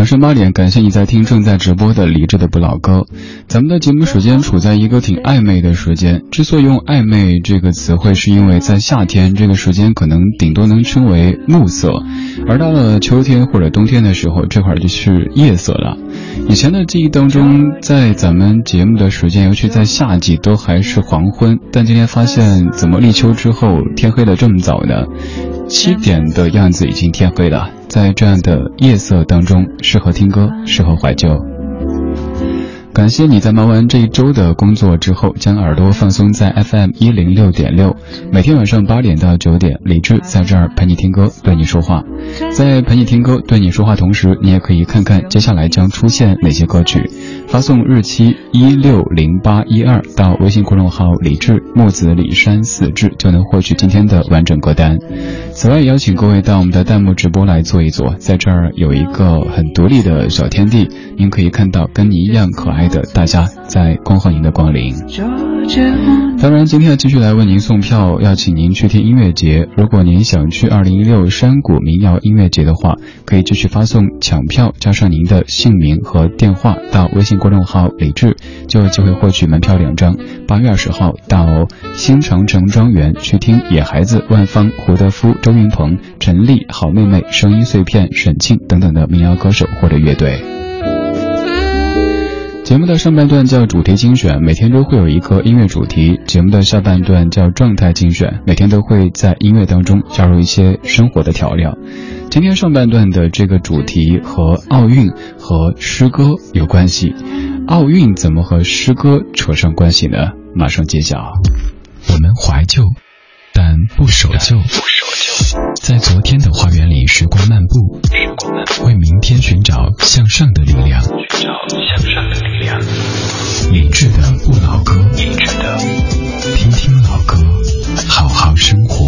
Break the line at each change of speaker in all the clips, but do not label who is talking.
晚上八点，感谢你在听正在直播的李智的不老歌。咱们的节目时间处在一个挺暧昧的时间，之所以用暧昧这个词汇，是因为在夏天这个时间可能顶多能称为暮色，而到了秋天或者冬天的时候，这会儿就是夜色了。以前的记忆当中，在咱们节目的时间，尤其在夏季，都还是黄昏，但今天发现，怎么立秋之后天黑的这么早呢？七点的样子已经天黑了。在这样的夜色当中，适合听歌，适合怀旧。感谢你在忙完这一周的工作之后，将耳朵放松在 FM 一零六点六，每天晚上八点到九点，李智在这儿陪你听歌，对你说话。在陪你听歌、对你说话同时，你也可以看看接下来将出现哪些歌曲。发送日期一六零八一二到微信公众号“李志木子李山四志”，就能获取今天的完整歌单。此外，邀请各位到我们的弹幕直播来坐一坐，在这儿有一个很独立的小天地，您可以看到跟你一样可爱的大家在恭候您的光临。当然，今天要继续来为您送票，要请您去听音乐节。如果您想去二零一六山谷民谣音乐节的话，可以继续发送抢票加上您的姓名和电话到微信公众号李志，就有机会获取门票两张。八月二十号到新长城庄园去听野孩子、万芳、胡德夫、周云鹏、陈丽、好妹妹、声音碎片、沈庆等等的民谣歌手或者乐队。节目的上半段叫主题精选，每天都会有一个音乐主题。节目的下半段叫状态精选，每天都会在音乐当中加入一些生活的调料。今天上半段的这个主题和奥运和诗歌有关系，奥运怎么和诗歌扯上关系呢？马上揭晓。
我们怀旧，但不守旧。在昨天的花园里，时光漫步，为明天寻找向上的力量。寻找向上不老歌，理智的听听老歌，好好生活。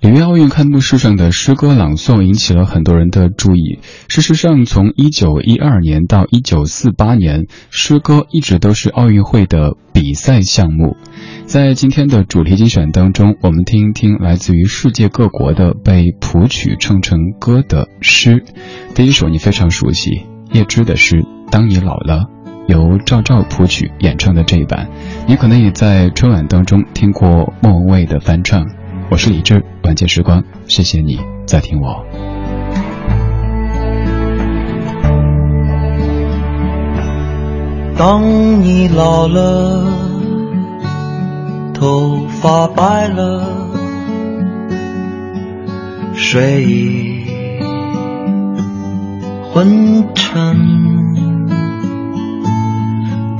里约奥运开幕式上的诗歌朗诵引起了很多人的注意。事实上，从一九一二年到一九四八年，诗歌一直都是奥运会的比赛项目。在今天的主题精选当中，我们听一听来自于世界各国的被谱曲唱成歌的诗。第一首你非常熟悉，叶芝的诗《当你老了》，由赵照谱曲演唱的这一版，你可能也在春晚当中听过莫文蔚的翻唱。我是李志，晚间时光，谢谢你在听我。
当你老了，头发白了，睡意昏沉。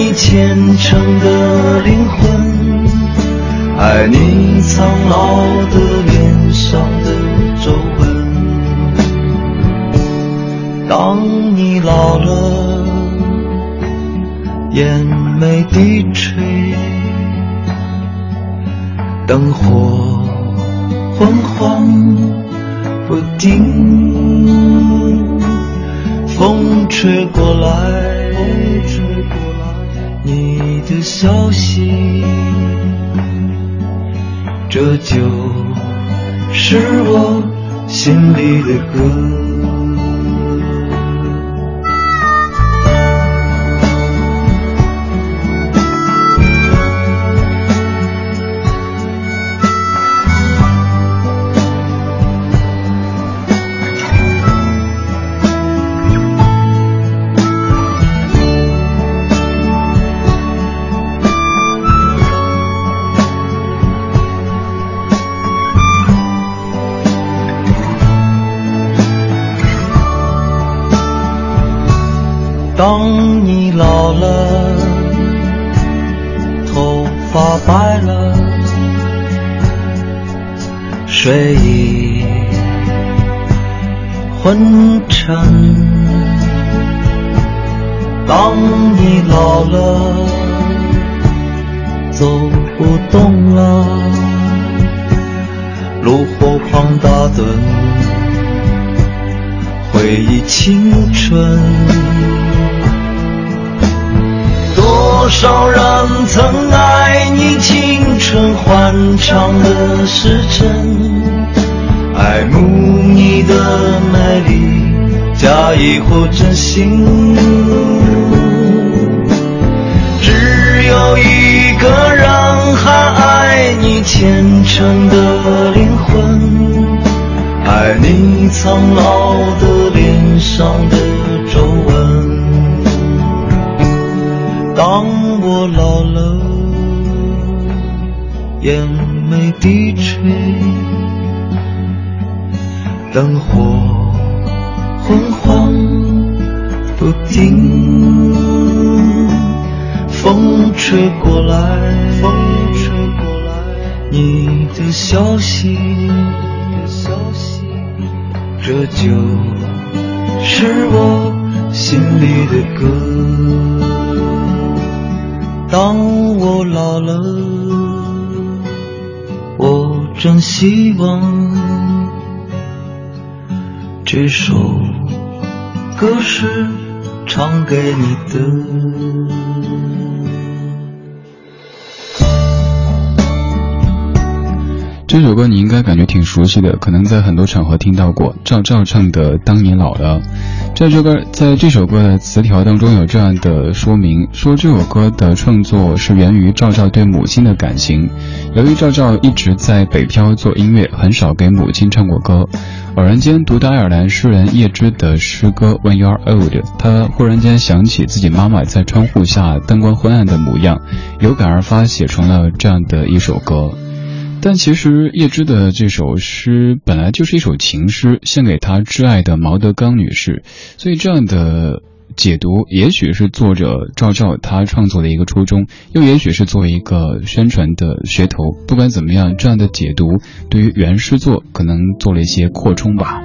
你虔诚的灵魂，爱你苍老的脸上的皱纹。当你老了，眼眉低垂，灯火昏黄不定，风吹过来。吹的消息，这就是我心里的歌。清晨。当你老了，走不动了，炉火旁打盹，回忆青春。多少人曾爱你青春欢畅的时辰，爱慕你的美丽，假意或真心。只有一个人还爱你虔诚的灵魂，爱你苍老的脸上的皱纹。当我老了，眼眉低垂，灯火昏黄不定，风吹过来，风吹过来，你的消息，你的消息，这就是我心里的歌。当我老了，我真希望这首歌是唱给你的。
这首歌你应该感觉挺熟悉的，可能在很多场合听到过。赵照唱的《当你老了》，在这首歌在这首歌的词条当中有这样的说明：说这首歌的创作是源于赵照对母亲的感情。由于赵照一直在北漂做音乐，很少给母亲唱过歌。偶然间读到爱尔兰诗人叶芝的诗歌《When You Are Old》，他忽然间想起自己妈妈在窗户下灯光昏暗的模样，有感而发，写成了这样的一首歌。但其实叶芝的这首诗本来就是一首情诗，献给他挚爱的毛德刚女士，所以这样的解读，也许是作者赵照他创作的一个初衷，又也许是作为一个宣传的噱头。不管怎么样，这样的解读对于原诗作可能做了一些扩充吧。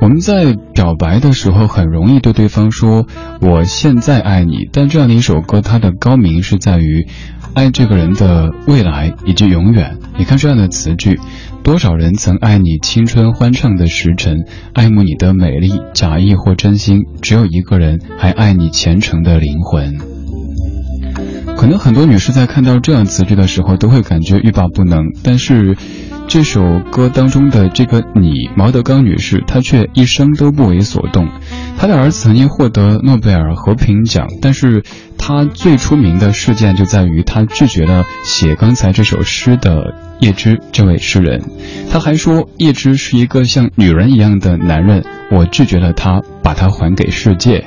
我们在表白的时候很容易对对方说“我现在爱你”，但这样的一首歌，它的高明是在于。爱这个人的未来以及永远。你看这样的词句，多少人曾爱你青春欢畅的时辰，爱慕你的美丽，假意或真心，只有一个人还爱你虔诚的灵魂。可能很多女士在看到这样词句的时候，都会感觉欲罢不能，但是。这首歌当中的这个你，毛德刚女士，她却一生都不为所动。她的儿子曾经获得诺贝尔和平奖，但是她最出名的事件就在于她拒绝了写刚才这首诗的叶芝这位诗人。她还说叶芝是一个像女人一样的男人，我拒绝了他，把他还给世界。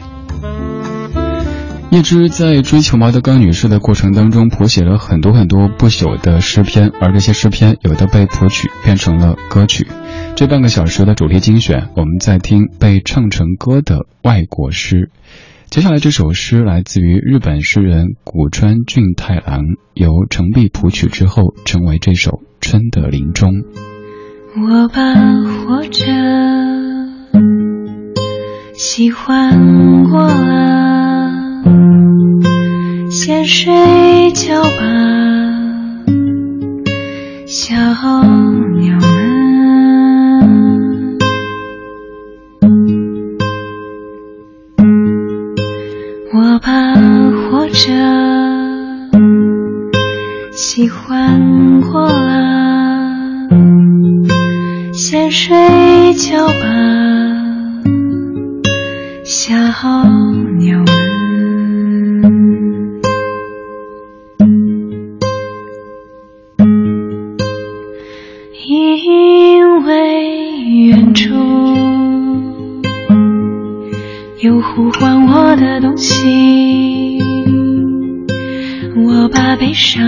叶芝在追求毛德刚女士的过程当中，谱写了很多很多不朽的诗篇，而这些诗篇有的被谱曲变成了歌曲。这半个小时的主题精选，我们在听被唱成歌的外国诗。接下来这首诗来自于日本诗人古川俊太郎，由程璧谱曲之后，成为这首《春的林中》。
我把活着喜欢过了。先睡觉吧，小鸟们。我把活着喜欢过了，先睡觉吧，小鸟呼唤我的东西，我把悲伤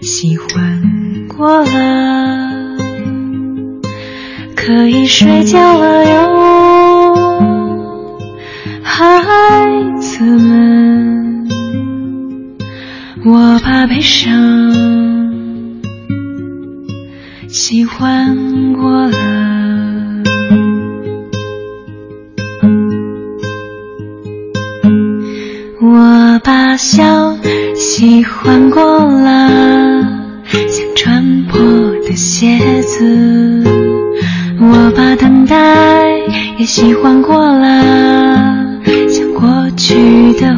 喜欢过了，可以睡觉了哟，孩子们，我把悲伤我把笑喜欢过了，像穿破的鞋子，我把等待也喜欢过了，像过去的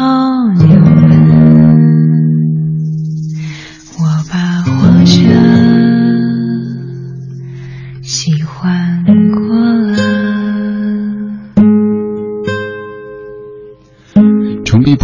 小牛们，我把活着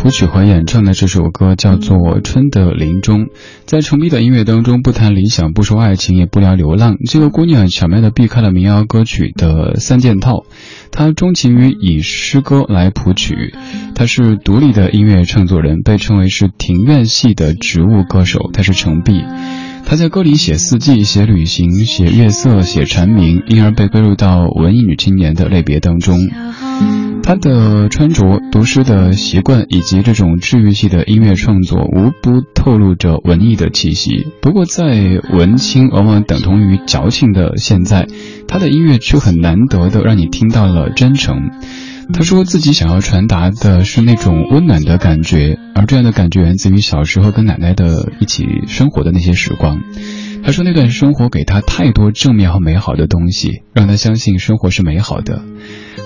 谱曲和演唱的这首歌叫做《春的林中》。在程璧的音乐当中，不谈理想，不说爱情，也不聊流浪。这个姑娘巧妙地避开了民谣歌曲的三件套。她钟情于以诗歌来谱曲，她是独立的音乐创作人，被称为是庭院系的植物歌手。她是程璧。她在歌里写四季、写旅行、写月色、写蝉鸣，因而被归入到文艺女青年的类别当中。他的穿着、读诗的习惯以及这种治愈系的音乐创作，无不透露着文艺的气息。不过，在文青往往等同于矫情的现在，他的音乐却很难得的让你听到了真诚。他说自己想要传达的是那种温暖的感觉，而这样的感觉源自于小时候跟奶奶的一起生活的那些时光。他说那段生活给他太多正面和美好的东西，让他相信生活是美好的。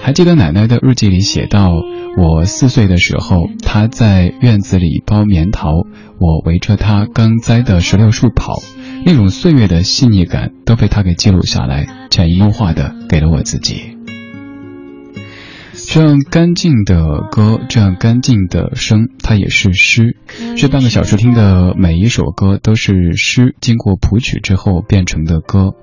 还记得奶奶的日记里写到：“我四岁的时候，她在院子里包棉桃，我围着她刚栽的石榴树跑，那种岁月的细腻感都被她给记录下来，潜移默化的给了我自己。”这样干净的歌，这样干净的声，它也是诗。这半个小时听的每一首歌都是诗，经过谱曲之后变成的歌。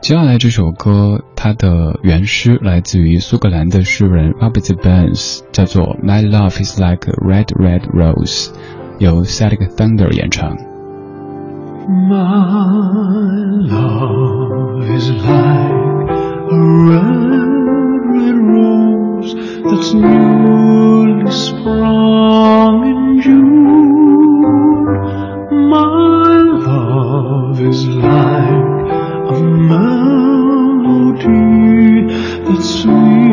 接下来这首歌，它的原诗来自于苏格兰的诗人 Robert Burns，叫做《My Love Is Like a Red Red Rose》，由 Celtic Thunder 演唱。
My love is like a red, red rose that's newly sprung in June. My love is like a melody that's sweetly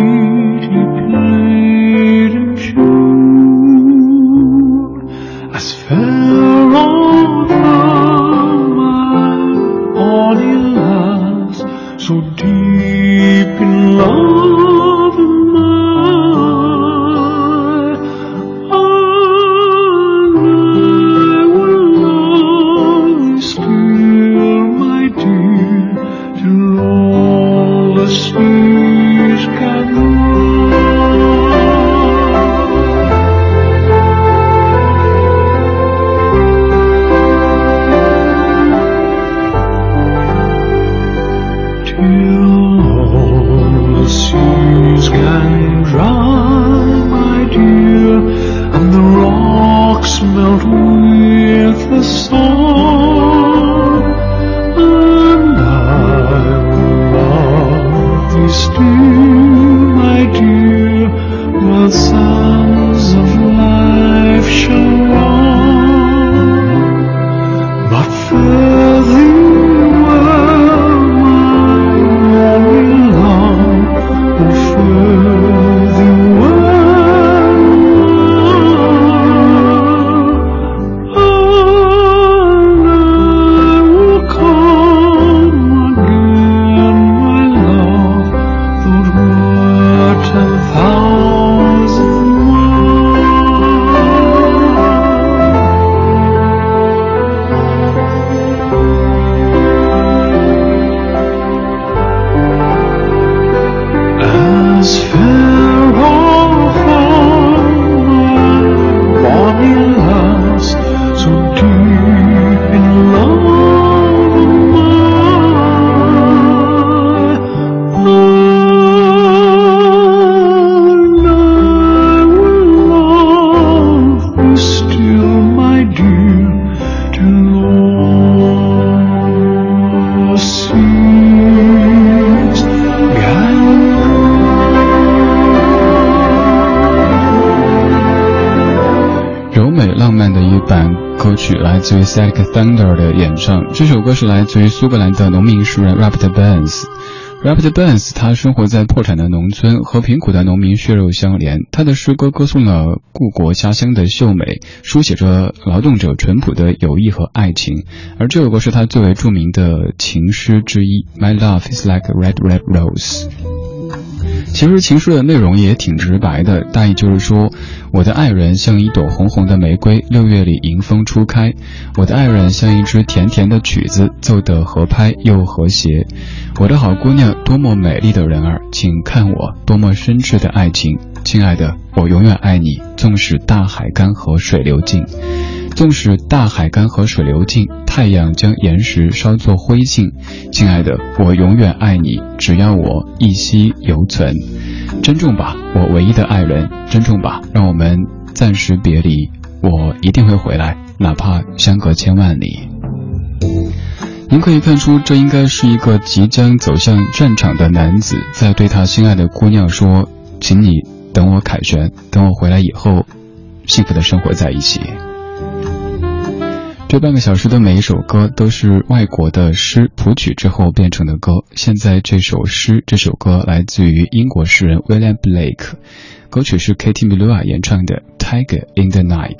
All seas can
dry. 曲，来自于 Celtic Thunder 的演唱。这首歌是来自于苏格兰的农民诗人 Robert Burns。Robert Burns 他生活在破产的农村，和贫苦的农民血肉相连。他的诗歌歌颂了故国家乡的秀美，书写着劳动者淳朴的友谊和爱情。而这首歌是他最为著名的情诗之一。My love is like a red, red rose。其实情书的内容也挺直白的，大意就是说，我的爱人像一朵红红的玫瑰，六月里迎风初开；我的爱人像一支甜甜的曲子，奏得合拍又和谐。我的好姑娘，多么美丽的人儿，请看我多么深挚的爱情，亲爱的，我永远爱你，纵使大海干涸水流尽。纵使大海干涸水流尽，太阳将岩石烧作灰烬，亲爱的，我永远爱你，只要我一息犹存。珍重吧，我唯一的爱人，珍重吧，让我们暂时别离，我一定会回来，哪怕相隔千万里。您可以看出，这应该是一个即将走向战场的男子，在对他心爱的姑娘说：“请你等我凯旋，等我回来以后，幸福的生活在一起。”这半个小时的每一首歌都是外国的诗谱曲之后变成的歌。现在这首诗、这首歌来自于英国诗人 William Blake，歌曲是 Katie Melua 演唱的《Tiger in the Night》。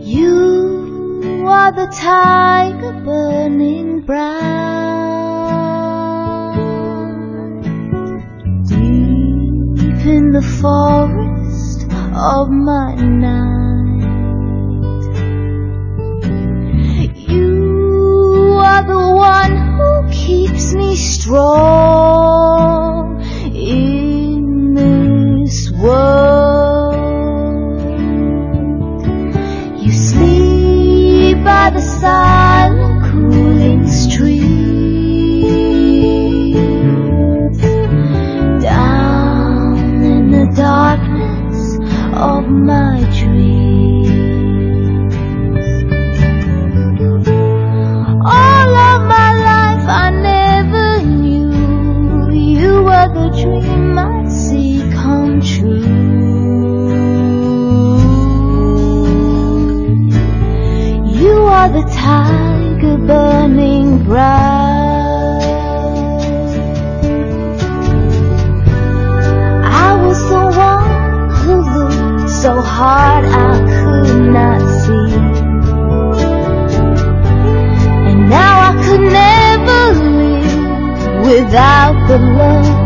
You are the tiger burning bright deep in the forest of my night. Are the one who keeps me strong in this world. You sleep by the silent so hard I could not see. And now
I could never live without the love.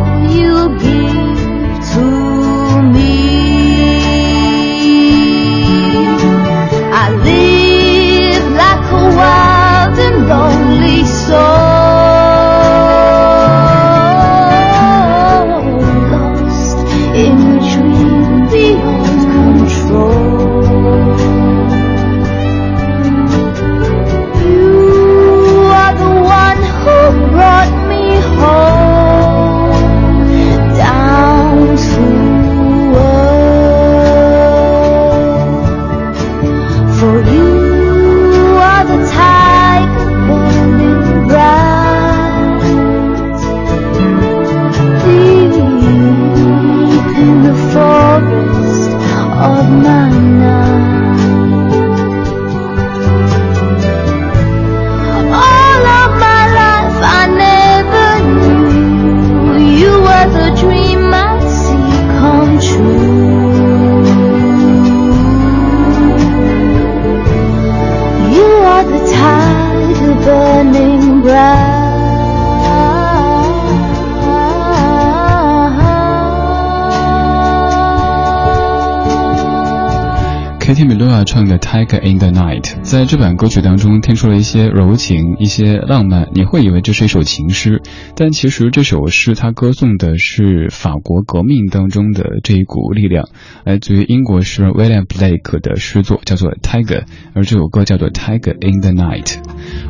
M e l u a 唱的《Tiger in the Night》在这版歌曲当中听出了一些柔情、一些浪漫，你会以为这是一首情诗，但其实这首诗它歌颂的是法国革命当中的这一股力量，来自于英国诗人 William Blake 的诗作，叫做《Tiger》，而这首歌叫做《Tiger in the Night》。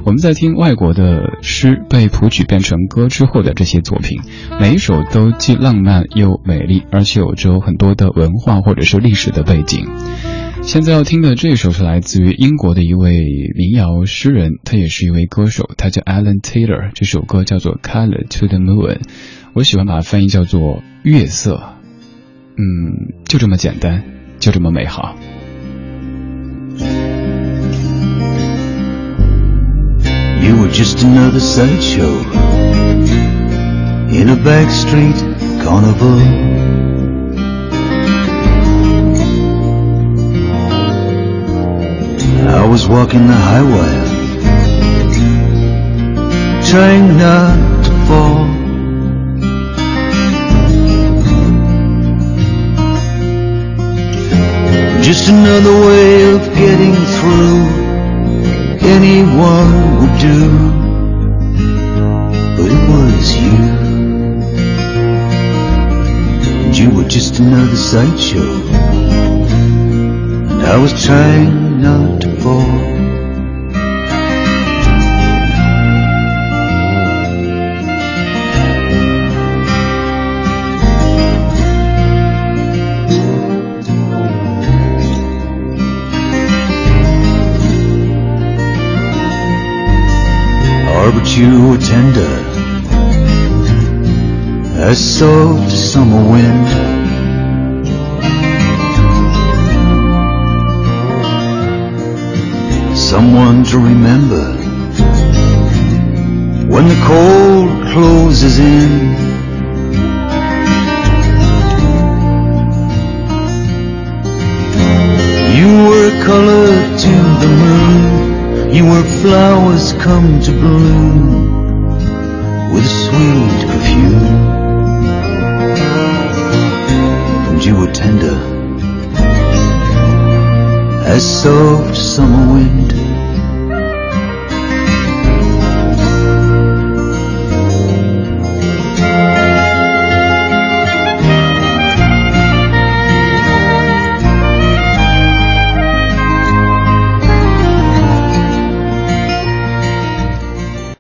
我们在听外国的诗被谱曲变成歌之后的这些作品，每一首都既浪漫又美丽，而且有着很多的文化或者是历史的背景。现在要听的这首是来自于英国的一位民谣诗人，他也是一位歌手，他叫 Alan Taylor。这首歌叫做《Color to the Moon》，我喜欢把它翻译叫做《月色》。嗯，就这么简单，就这么美好。
You were just another in a back street. I was walking the high wire, trying not to fall. Just another way of getting through. Anyone would do, but it was you. And you were just another sideshow. And I was trying not to Or but you were tender as soft as summer wind. Someone to remember when the cold closes in. You were color to the moon. You were flowers come to bloom with sweet perfume. And you were tender as soft summer wind.